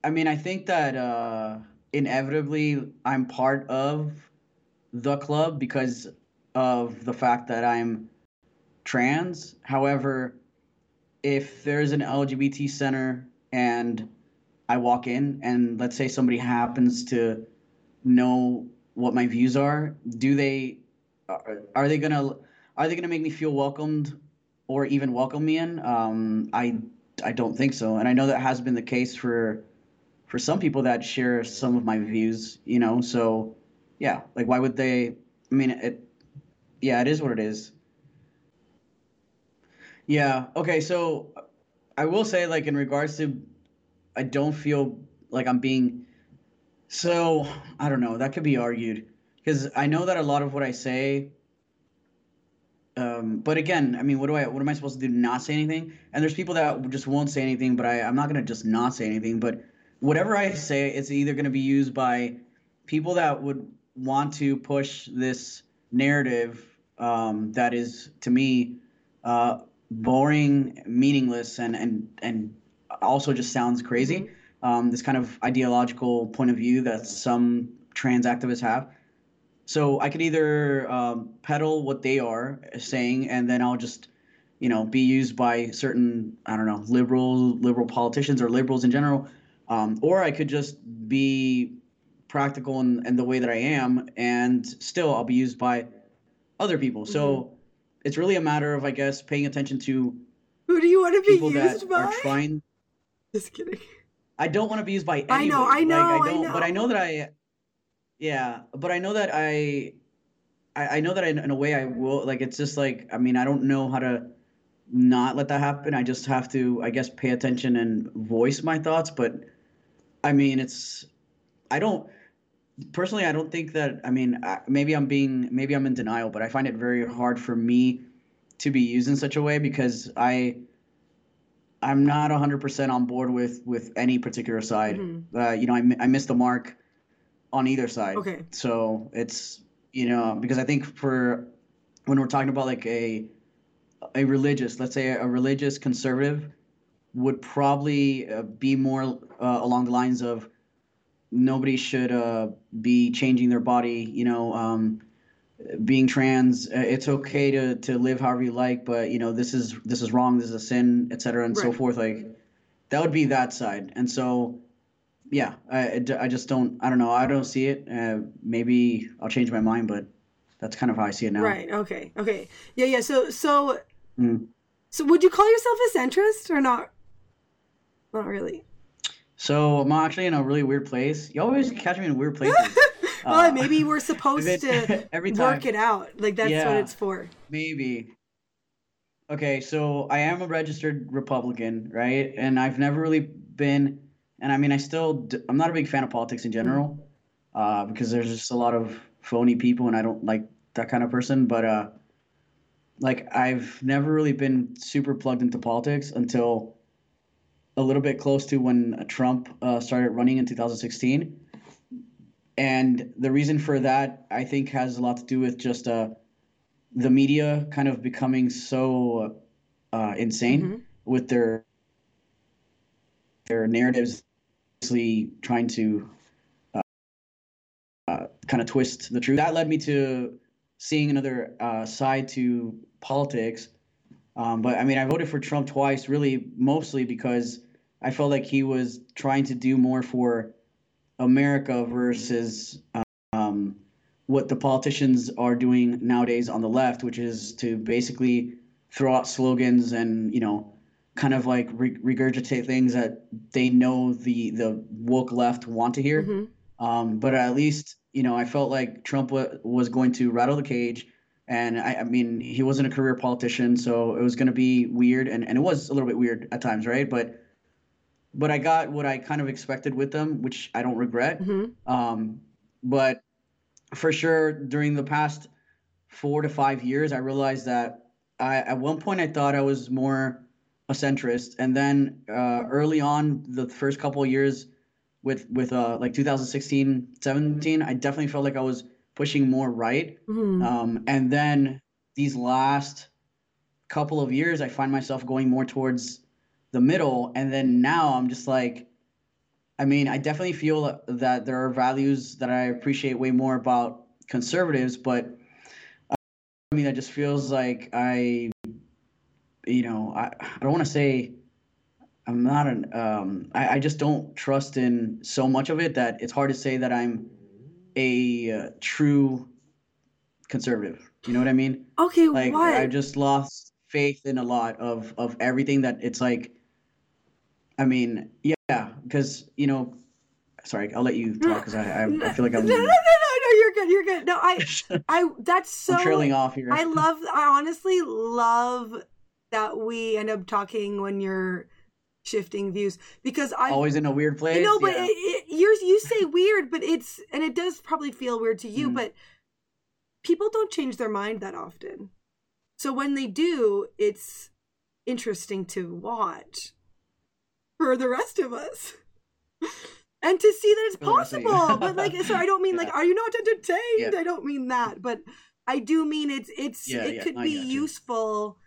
I mean, I think that uh, inevitably I'm part of the club because of the fact that I'm trans. However, if there's an LGBT center and I walk in and let's say somebody happens to know what my views are, do they are, are they gonna are they gonna make me feel welcomed or even welcome me in? Um, I I don't think so, and I know that has been the case for for some people that share some of my views. You know, so yeah, like why would they? I mean, it. Yeah, it is what it is. Yeah. Okay. So I will say, like, in regards to, I don't feel like I'm being. So I don't know. That could be argued because I know that a lot of what I say. Um, but again, I mean, what do I? What am I supposed to do? Not say anything? And there's people that just won't say anything. But I, I'm not gonna just not say anything. But whatever I say, it's either gonna be used by people that would want to push this narrative um, that is to me uh, boring, meaningless, and and and also just sounds crazy. Um, this kind of ideological point of view that some trans activists have. So I could either um, peddle what they are saying, and then I'll just, you know, be used by certain I don't know liberal liberal politicians or liberals in general, um, or I could just be practical in, in the way that I am, and still I'll be used by other people. So Mm-hmm. it's really a matter of I guess paying attention to Who do you want to be people that used by? are trying. Just kidding. I don't want to be used by anyone. I know, I know, Like, I I don't, but I know. know that I, yeah, but I know that I, I, I know that I, in a way I will. Like it's just like I mean I don't know how to not let that happen. I just have to I guess pay attention and voice my thoughts. But I mean it's I don't personally I don't think that I mean maybe I'm being maybe I'm in denial, but I find it very hard for me to be used in such a way because I I'm not 100% on board with with any particular side. Mhm. Uh, you know, I, I missed the mark on either side. Okay. So it's you know because I think for when we're talking about like a a religious, let's say a religious conservative, would probably uh, be more uh, along the lines of nobody should uh, be changing their body. You know, um, being trans, uh, it's okay to to live however you like, but you know this is this is wrong. This is a sin, etc. and so forth. Like that would be that side, and so yeah, I, I just don't I don't know I don't see it. Uh, maybe I'll change my mind, but that's kind of how I see it now. Right. Okay. Okay. Yeah. Yeah. So so Mm. so would you call yourself a centrist or not? Not really. So I'm actually in a really weird place. You always catch me in weird (laughs) places. well, Uh, maybe we're supposed it- (laughs) to every work it out. Like that's what it's for. Maybe. Okay, so I am a registered Republican, right? And I've never really been, and I mean, I still, d- I'm not a big fan of politics in general, uh, because there's just a lot of phony people, and I don't like that kind of person. But uh, like, I've never really been super plugged into politics until a little bit close to when Trump uh, started running in 2016. And the reason for that, I think, has a lot to do with just uh, the media kind of becoming so uh, insane Mhm. with their their narratives, basically trying to uh, uh, kind of twist the truth. That led me to seeing another uh, side to politics. Um, but I mean, I voted for Trump twice, really mostly because I felt like he was trying to do more for America versus um, what the politicians are doing nowadays on the left, which is to basically throw out slogans and you know, kind of like re- regurgitate things that they know the the woke left want to hear. Mhm. Um, but at least you know, I felt like Trump wa was going to rattle the cage, and I, I mean, he wasn't a career politician, so it was going to be weird, and, and it was a little bit weird at times, right? But but I got what I kind of expected with them, which I don't regret. Mhm. Um, but for sure, during the past four to five years, I realized that I, at one point I thought I was more a centrist, and then uh, early on, the first couple of years with with uh, like 2016, 17, I definitely felt like I was pushing more right. Mhm. Um, and then these last couple of years, I find myself going more towards the middle. And then now I'm just like, I mean, I definitely feel that there are values that I appreciate way more about conservatives, but uh, I mean, that just feels like I, you know, I, I don't want to say I'm not an, um, I, I just don't trust in so much of it that it's hard to say that I'm a uh, true conservative. You know what I mean? Okay. Like what? I just lost faith in a lot of of everything that it's like. I mean, yeah, because you know, sorry, I'll let you talk because I, I I feel like I'm no, no, no, no. You're good. You're good. No, I, (laughs) I. That's so. I'm trailing off here. I love. I honestly love that we end up talking when you're shifting views because I. always in a weird place. I know, but yeah. it, it, you're you say weird, but it's and it does probably feel weird to you, Mhm. but people don't change their mind that often. So when they do, it's interesting to watch for the rest of us. (laughs) And to see that it's For the rest of you. possible, but like, so I don't (laughs) mean like, are you not entertained? Yeah. I don't mean that, but I do mean it's it's Yeah, it yeah, could be useful. you.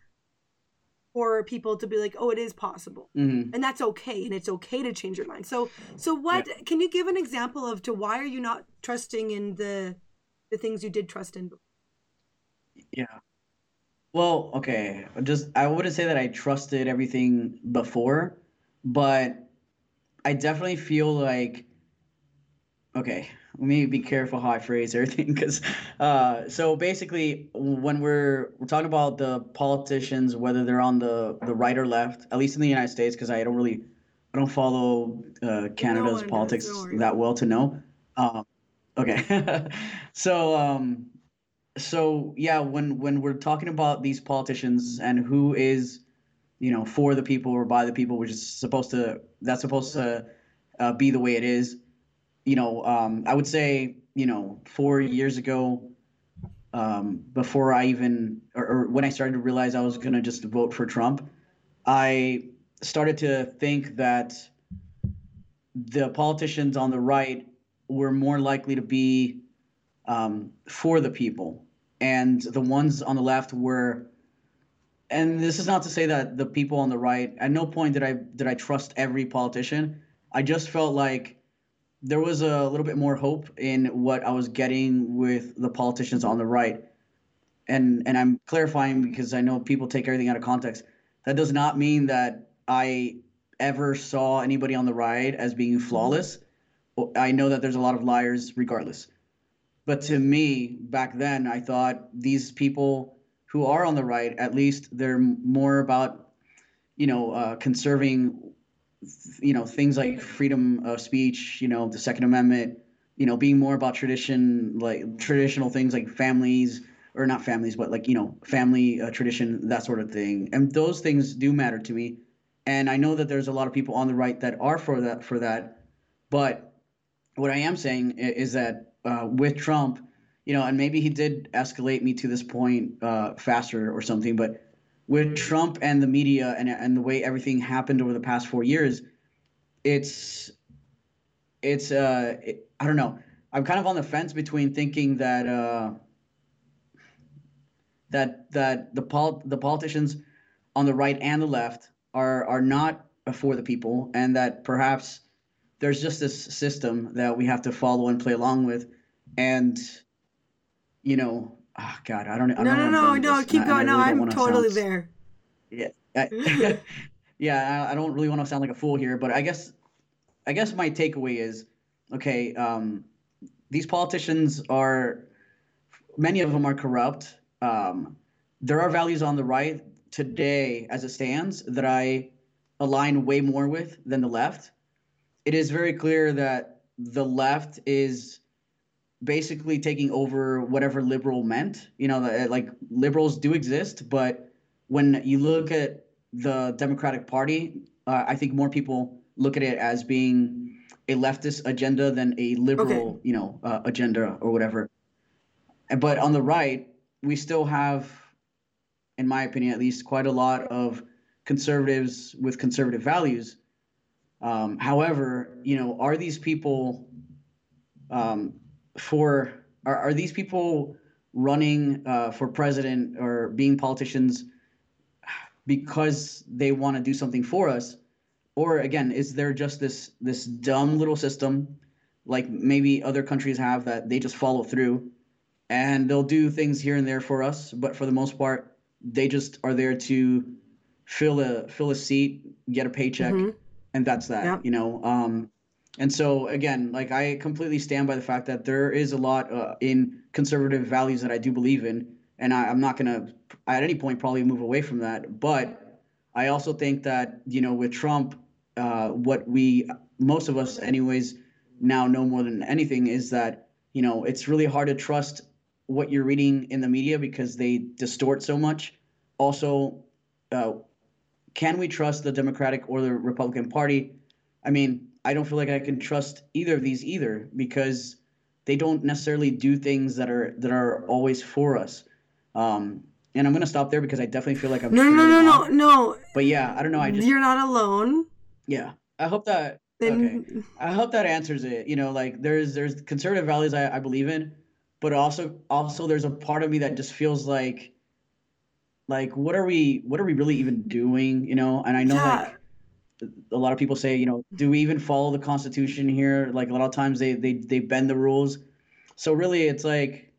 For people to be like, oh, it is possible Mhm. and that's okay and it's okay to change your mind so so what can you give an example of to why are you not trusting in the the things you did trust in. Yeah. Well, okay. Just I wouldn't say that I trusted everything before, but I definitely feel like okay, let me be careful how I phrase everything (laughs) because uh so basically when we're we're talking about the politicians whether they're on the the right or left, at least in the United States because I don't really I don't follow uh Canada's does, politics don't that well to know. Um okay. (laughs) so um so yeah, when when we're talking about these politicians and who is, you know, for the people or by the people, which is supposed to that's supposed to uh, be the way it is. You know, um, I would say, you know, four years ago, um, before I even or, or when I started to realize I was gonna just vote for Trump, I started to think that the politicians on the right were more likely to be um, for the people, and the ones on the left were. And this is not to say that the people on the right. At no point did I did I trust every politician. I just felt like there was a little bit more hope in what I was getting with the politicians on the right. And and I'm clarifying because I know people take everything out of context. That does not mean that I ever saw anybody on the right as being flawless. I know that there's a lot of liars regardless. But to me, back then, I thought these people who are on the right, at least they're more about, you know, uh, conserving, you know, things like freedom of speech, you know, the Second Amendment, you know, being more about tradition, like traditional things like families, or not families, but like, you know, family uh, tradition, that sort of thing. And those things do matter to me. And I know that there's a lot of people on the right that are for that, for that. But what I am saying is that uh, with Trump, you know, and maybe he did escalate me to this point uh, faster or something, but with Trump and the media and and the way everything happened over the past four years, it's it's uh it, I don't know. I'm kind of on the fence between thinking that uh, that that the pol- the politicians on the right and the left are are not for the people, and that perhaps there's just this system that we have to follow and play along with, and you know, oh God, I don't, I don't No, no, no, no. this, Keep I- going. No, I really don't I'm totally sound- there. Yeah, I, (laughs) yeah. I I don't really want to sound like a fool here, but I guess, I guess my takeaway is, okay, um, these politicians are, many of them are corrupt. Um, there are values on the right today, as it stands, that I align way more with than the left. It is very clear that the left is basically taking over whatever liberal meant. You know, like liberals do exist, but when you look at the Democratic Party, uh, I think more people look at it as being a leftist agenda than a liberal, Okay. you know, uh, agenda or whatever. But on the right, we still have, in my opinion, at least, quite a lot of conservatives with conservative values. Um, however, you know, are these people um, for are, are these people running uh, for president or being politicians because they want to do something for us or again is there just this this dumb little system like maybe other countries have that they just follow through and they'll do things here and there for us but for the most part they just are there to fill a fill a seat get a paycheck Mhm. and that's that Yep. you know um and so again like i completely stand by the fact that there is a lot uh, in conservative values that i do believe in and I, i'm not going to at any point probably move away from that. But i also think that you know with trump uh, what we most of us anyways now know more than anything is that you know it's really hard to trust what you're reading in the media because they distort so much. Also uh, can we trust the democratic or the republican party? I mean i don't feel like i can trust either of these either because they don't necessarily do things that are that are always for us um, and i'm going to stop there because i definitely feel like i'm No, no, no, no, no. but yeah i don't know i just You're not alone. yeah i hope that Then okay I hope that answers it. You know, like there's there's conservative values I, I believe in, but also also there's a part of me that just feels like like what are we what are we really even doing? You know, and I know Yeah. like a lot of people say, you know, do we even follow the Constitution here? Like a lot of times they they they bend the rules. So really, it's like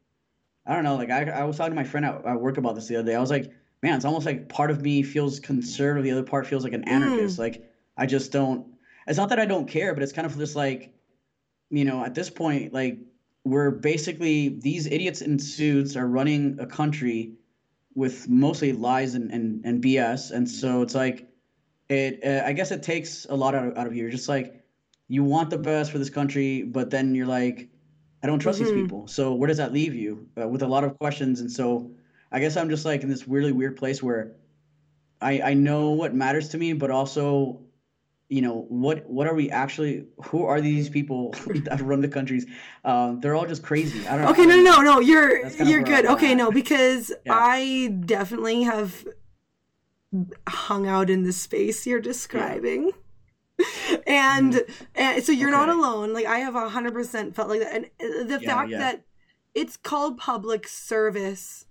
I don't know. Like I, I was talking to my friend at, at work about this the other day. I was like, man, it's almost like part of me feels conservative, the other part feels like an anarchist. Mm. Like I just don't. It's not that I don't care, but it's kind of just like, you know, at this point, like we're basically these idiots in suits are running a country with mostly lies and and, and BS, and so it's like, it. Uh, I guess it takes a lot out of, out of you. You're just like, you want the best for this country, but then you're like, I don't trust Mhm. these people. So where does that leave you uh, with a lot of questions? And so I guess I'm just like in this really weird place where I I know what matters to me, but also, you know, what what are we actually? Who are these people (laughs) that run the countries? Um, they're all just crazy. I don't. Okay, I no, no, no, you're That's kind of you're good. Okay, at. no, because Yeah. I definitely have hung out in the space you're describing. (laughs) And, and so you're not Mm-hmm. Alone. Like I have a hundred percent felt like that, and uh, the Yeah, fact yeah. that it's called public service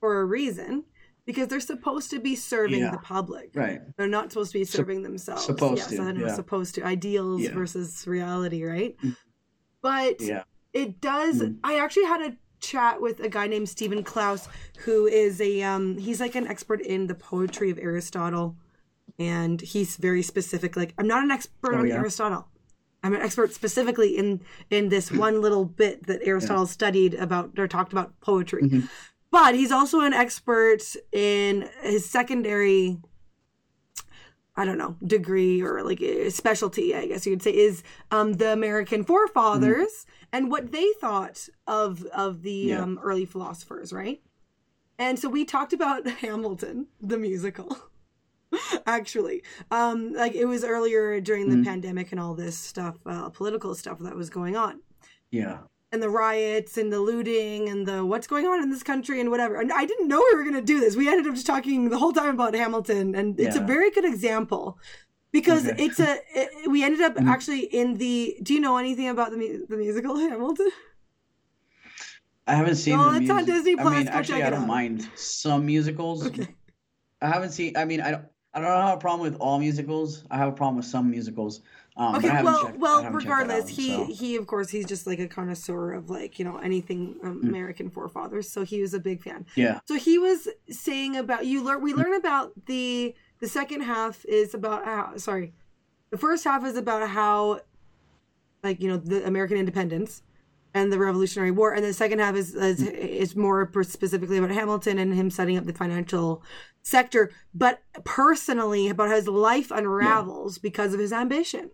for a reason because they're supposed to be serving Yeah. the public. Right. They're not supposed to be Sup- serving themselves. supposed yes, to, I know, yeah. supposed to. Ideals Yeah. versus reality, right? Mm. But Yeah. it does. Mhm. I actually had a chat with a guy named Stephen Klaus, who is a um, he's like an expert in the poetry of Aristotle, and he's very specific. Like I'm not an expert Oh, on yeah? Aristotle. I'm an expert specifically in in this one little bit that Aristotle studied about or talked about poetry. Mhm. But he's also an expert in his secondary I don't know, degree or like a specialty, I guess you'd say, is um, the American forefathers and what they thought of of the Yeah. um, early philosophers, right? And so we talked about (laughs) Hamilton, the musical. (laughs) Actually, um, like it was earlier during the Mhm. pandemic and all this stuff, uh, political stuff that was going on Yeah. And the riots and the looting and the what's going on in this country and whatever. And I didn't know we were going to do this. We ended up just talking the whole time about Hamilton, and it's a very good example because Okay. it's a. It, we ended up Mhm. actually in the. Do you know anything about the mu- the musical Hamilton? I haven't seen. Well, the it's on music- Disney I Plus, mean, go actually, I don't out. mind some musicals. Okay. I haven't seen. I mean, I don't. I don't have a problem with all musicals. I have a problem with some musicals. Um, Okay, well, checked- well, haven't checked that regardless, out, he so. he of course he's just like a connoisseur of like you know anything um, Mm. American forefathers, so he was a big fan. Yeah. So he was saying about you learn we learn about the the second half is about how sorry. The first half is about how like you know the American independence and the Revolutionary War and the second half is is, is more specifically about Hamilton and him setting up the financial sector but personally about how his life unravels because of his ambition.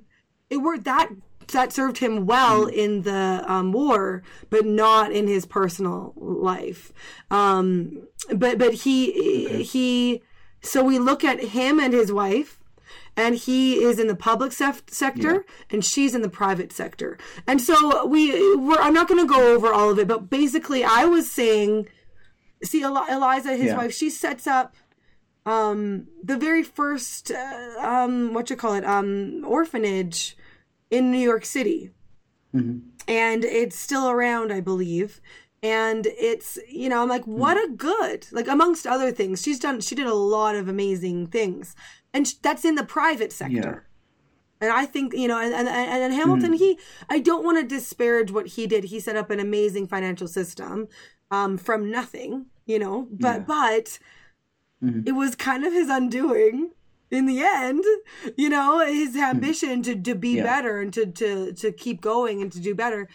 It worked that that served him well in the um, war, but not in his personal life. Um, but but he Okay. he so we look at him and his wife, and he is in the public sef- sector, and she's in the private sector. And so we we're, I'm not going to go over all of it, but basically, I was saying, see, Eli- Eliza, his Yeah. wife, she sets up um the very first uh, um what you call it um orphanage in New York City. Mhm. and it's still around I believe. And it's you know I'm like what a good like amongst other things she's done she did a lot of amazing things. And that's in the private sector. And I think you know and and, and and Hamilton he I don't want to disparage what he did. He set up an amazing financial system um from nothing you know? But Yeah. but Mhm. it was kind of his undoing in the end you know his ambition to to be Yeah. better and to to to keep going and to do better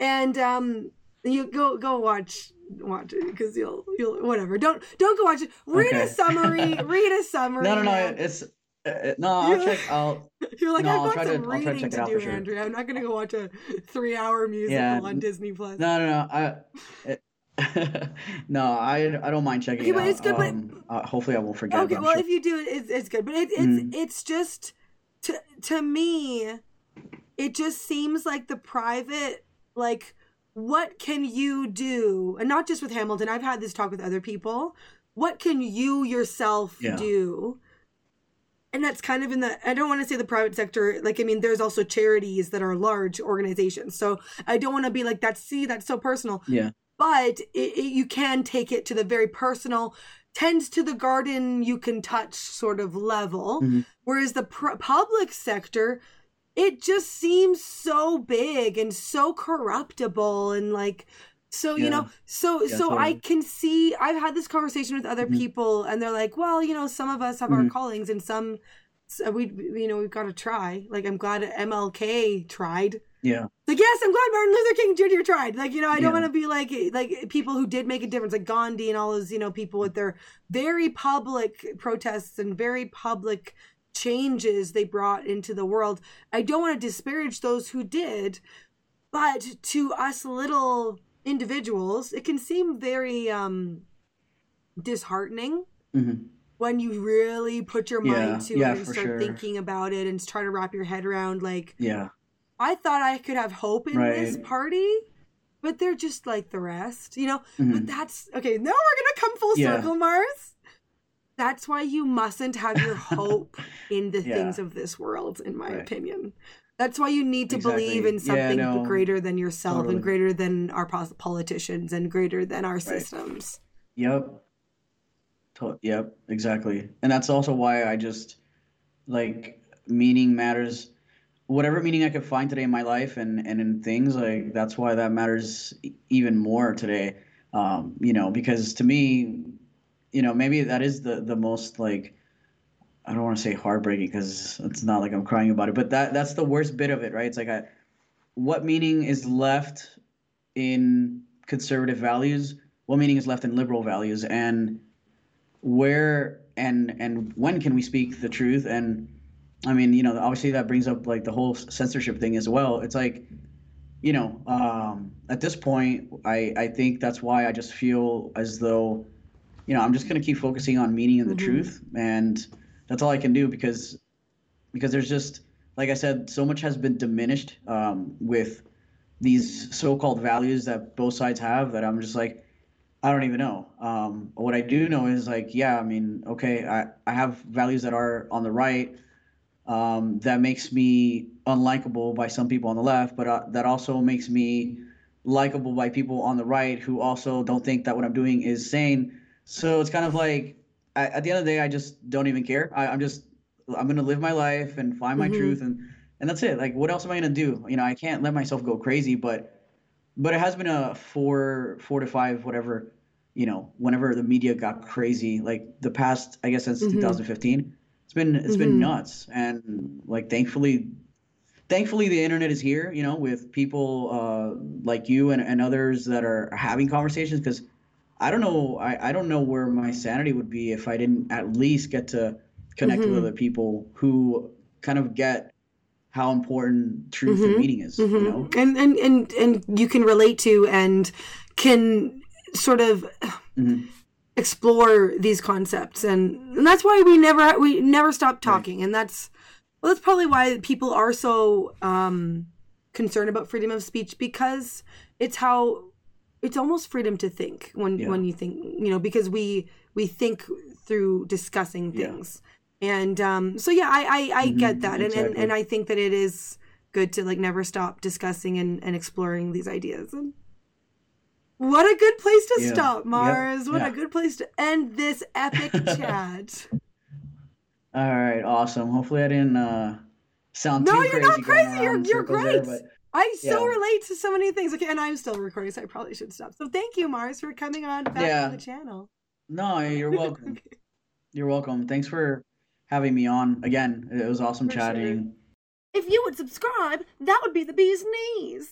and um you go go watch watch it because you'll you'll whatever don't don't go watch it read a summary (laughs) read a summary No, no, no. man. It's uh, no. I'll check. I'll. (laughs) you're like no, i've got to- some I'll try to reading check to, it out do for sure. andrea i'm not gonna go watch a three hour musical Yeah. on disney plus No, no, no. I. It, (laughs) (laughs) no, I. I don't mind checking Okay, it but out. it's good, but- Um, uh, hopefully, I won't forget. okay but well sure- if you do it's, it's good but it, it's Mm. it's just to to me it just seems like the private like what can you do and not just with hamilton i've had this talk with other people what can you yourself Yeah. do and that's kind of in the i don't want to say the private sector like i mean there's also charities that are large organizations so i don't want to be like that's see that's so personal yeah. But it, it, you can take it to the very personal tends to the garden you can touch sort of level Mhm. whereas the pr- public sector it just seems so big and so corruptible and like So you know, so Yeah, so I can see. I've had this conversation with other Mhm. people, and they're like, "Well, you know, some of us have our Mhm. callings, and some, so we, you know, we've got to try." Like, I'm glad MLK tried. Yeah. Like, yes, I'm glad Martin Luther King Jr. tried. Like, you know, I don't Yeah. want to be like like people who did make a difference, like Gandhi and all those, you know, people with their very public protests and very public changes they brought into the world. I don't want to disparage those who did, but to us little individuals, it can seem very um disheartening hmm when you really put your Yeah, mind to yeah, it and start sure. thinking about it and try to wrap your head around like Yeah. I thought I could have hope in this party, but they're just like the rest, you know? Mhm. But that's okay, now we're gonna come full Yeah. circle, Mars. That's why you mustn't have your (laughs) hope in the Yeah. things of this world, in my Right. opinion. That's why you need to believe Exactly. in Yeah, something no, greater than yourself totally. and greater than our politicians and greater than our systems. Yep. To- Yep, exactly. And that's also why I just like meaning matters. Whatever meaning I could find today in my life and and in things like that's why that matters even more today. Um, you know, because to me, you know, maybe that is the the most like I don't want to say heartbreaking because it's not like I'm crying about it, but that that's the worst bit of it, right? It's like I, what meaning is left in conservative values? What meaning is left in liberal values? And where and and when can we speak the truth? And I mean, you know, obviously that brings up like the whole censorship thing as well. It's like, you know, um, at this point, I I think that's why I just feel as though, you know, I'm just gonna keep focusing on meaning and the Mhm. truth, and that's all I can do because because there's just like I said, so much has been diminished um, with these so-called values that both sides have that I'm just like, I don't even know. Um, what I do know is like, yeah, I mean, okay, I, I have values that are on the right um, that makes me unlikable by some people on the left, but uh, that also makes me likable by people on the right who also don't think that what I'm doing is sane. So it's kind of like, I, at the end of the day, I just don't even care. I, I'm just, I'm gonna live my life and find my Mhm. truth, and and that's it. Like, what else am I gonna do? You know, I can't let myself go crazy, but but it has been a four four to five whatever you know whenever the media got crazy like the past i guess since Mhm. 2015 it's been it's Mhm. been nuts and like thankfully thankfully the internet is here you know with people uh, like you and, and others that are having conversations because i don't know I, I don't know where my sanity would be if i didn't at least get to connect Mhm. with other people who kind of get how important truth Mhm. and meaning is Mhm. you know and, and and and you can relate to and can sort of Mhm. Explore these concepts. And, and that's why we never we never stop talking. And that's well that's probably why people are so um concerned about freedom of speech because it's how it's almost freedom to think when Yeah. when you think you know because we we think through discussing Yeah. things. And um so yeah i i, I get Mhm, that. And, and and i think that it is good to like never stop discussing and, and exploring these ideas. And what a good place to Yeah. stop Yep. mars what Yeah. a good place to end this epic (laughs) chat All right, awesome. Hopefully, I didn't uh, sound too crazy. No, you're crazy. not crazy. You're- you're circles there, great. but i so Yeah. relate to so many things okay and i'm still recording so i probably should stop so thank you mars for coming on back Yeah. on the channel no, you're (laughs) welcome. You're welcome. Thanks for having me on again. It was awesome For sure. chatting. if you would subscribe that would be the bee's knees